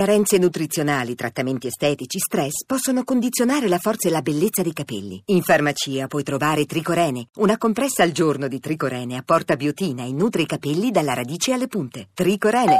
Carenze nutrizionali, trattamenti estetici, stress possono condizionare la forza e la bellezza dei capelli. In farmacia puoi trovare Tricorene, una compressa al giorno di Tricorene apporta biotina e nutre i capelli dalla radice alle punte. Tricorene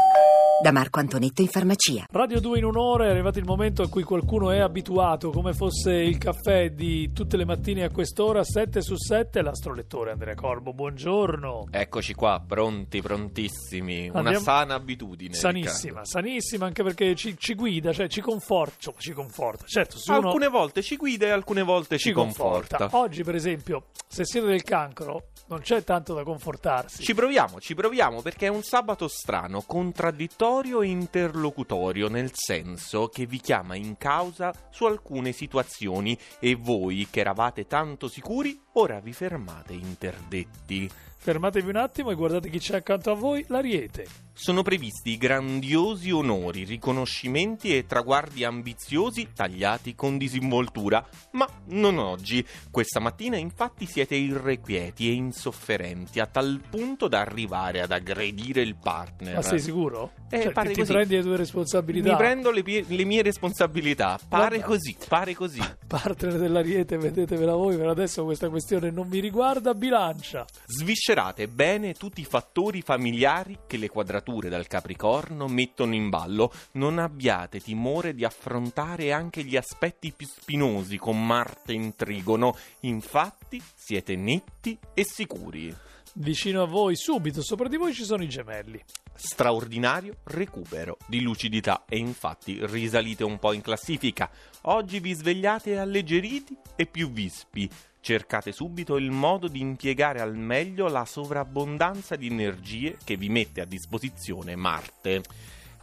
da Marco Antonetto in farmacia. Radio 2 in un'ora è arrivato il momento a cui qualcuno è abituato, come fosse il caffè di tutte le mattine a quest'ora, 7 su 7, l'astrolettore Andrea Corbo, buongiorno. Eccoci qua, pronti, prontissimi. Una Andiamo- sana abitudine. Sanissima, sanissima anche perché ci, ci guida, cioè ci conforta, insomma, ci conforta. Certo, se Riccardo. uno Alcune volte ci guida e alcune volte ci, conforta. Oggi, per esempio, se siete del cancro, non c'è tanto da confortarsi. Ci proviamo, ci proviamo perché è un sabato strano, contraddittorio e interlocutorio, nel senso che vi chiama in causa su alcune situazioni. E voi che eravate tanto sicuri ora vi fermate interdetti. Fermatevi un attimo e guardate chi c'è accanto a voi, l'Ariete. Sono previsti grandiosi onori, riconoscimenti e traguardi ambiziosi tagliati con disinvoltura, ma non oggi. Questa mattina infatti siete irrequieti e insofferenti a tal punto da arrivare ad aggredire il partner. Ma sei sicuro? Eh, Cioè, pare ti così. prendi le tue responsabilità. Mi prendo le, pie- le mie responsabilità. Pare Vabbè. così, pare così. Partner dell'Ariete, vedetevela voi, per adesso questa questione non mi riguarda, bilancia. Sviscerate bene tutti i fattori familiari che le quadrature dal Capricorno mettono in ballo. Non abbiate timore di affrontare anche gli aspetti più spinosi con Marte in trigono. Infatti siete netti e sicuri. Vicino a voi, subito, sopra di voi ci sono i gemelli. Straordinario recupero di lucidità e infatti risalite un po' in classifica. Oggi vi svegliate alleggeriti e più vispi. Cercate subito il modo di impiegare al meglio la sovrabbondanza di energie che vi mette a disposizione Marte.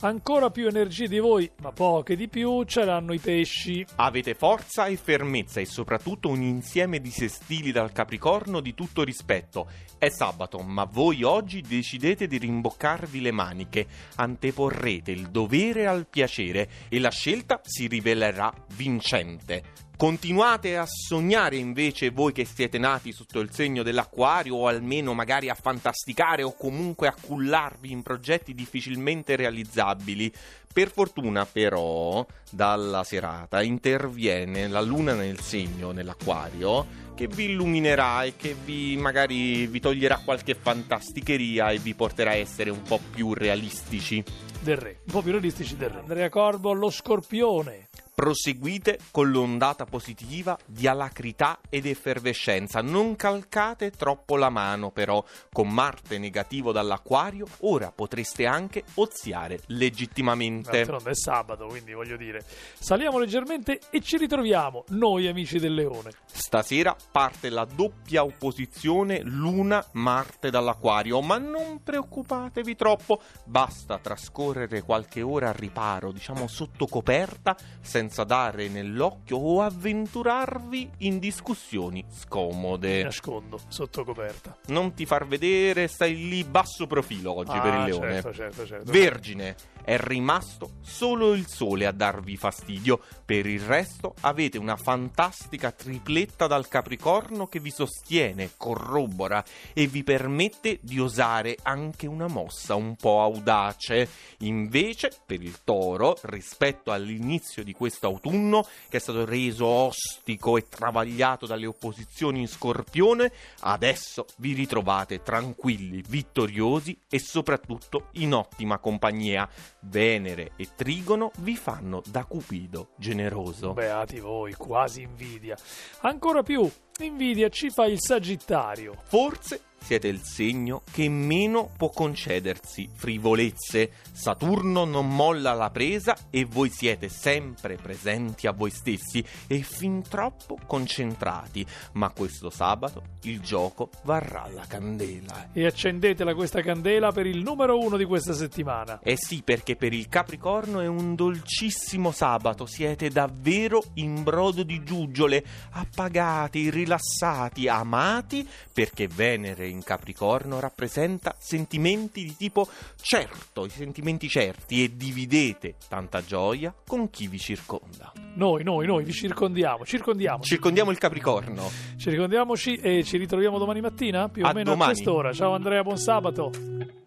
Ancora più energie di voi, ma poche di più, c'eranno i pesci. Avete forza e fermezza e soprattutto un insieme di sestili dal Capricorno di tutto rispetto. È sabato, ma voi oggi decidete di rimboccarvi le maniche, anteporrete il dovere al piacere e la scelta si rivelerà vincente. Continuate a sognare invece voi che siete nati sotto il segno dell'acquario o almeno magari a fantasticare o comunque a cullarvi in progetti difficilmente realizzabili. Per fortuna però dalla serata interviene la luna nel segno nell'acquario che vi illuminerà e che vi magari vi toglierà qualche fantasticheria e vi porterà a essere un po' più realistici. Del re, un po' più realistici del re. Andrea Corbo, lo scorpione. Proseguite con l'ondata positiva di alacrità ed effervescenza. Non calcate troppo la mano, però. Con Marte negativo dall'acquario, ora potreste anche oziare legittimamente. D'altronde è sabato, quindi voglio dire. Saliamo leggermente e ci ritroviamo, noi amici del leone. Stasera parte la doppia opposizione Luna-Marte dall'acquario, ma non preoccupatevi troppo, basta trascorrere qualche ora al riparo, diciamo sotto coperta, senza dare nell'occhio o avventurarvi in discussioni Mi scomode. nascondo sotto coperta. Non ti far vedere, stai lì basso profilo oggi per il Ah, leone. Certo, certo, certo. Vergine, è rimasto solo il sole a darvi fastidio, per il resto avete una fantastica tripletta dal Capricorno che vi sostiene, corrobora e vi permette di osare anche una mossa un po' audace. Invece, per il Toro, rispetto all'inizio di questo autunno, che è stato reso ostico e travagliato dalle opposizioni in Scorpione, adesso vi ritrovate tranquilli, vittoriosi e soprattutto in ottima compagnia. Venere e Trigono vi fanno da Cupido generoso. Beati voi, quasi invidia. Ancora più, invidia ci fa il Sagittario. Forse siete il segno che meno può concedersi frivolezze. Saturno non molla la presa e voi siete sempre presenti a voi stessi e fin troppo concentrati. Ma questo sabato il gioco varrà la candela. E accendetela questa candela per il numero uno di questa settimana. Eh sì, perché per il Capricorno è un dolcissimo sabato, siete davvero in brodo di giuggiole, appagati, rilassati, amati, perché Venere in Capricorno rappresenta sentimenti di tipo certo, i sentimenti certi, e dividete tanta gioia con chi vi circonda. Noi, noi, noi vi circondiamo, circondiamo. Circondiamo il Capricorno. Circondiamoci e ci ritroviamo domani mattina, più o A meno domani. a quest'ora. Ciao Andrea, buon sabato.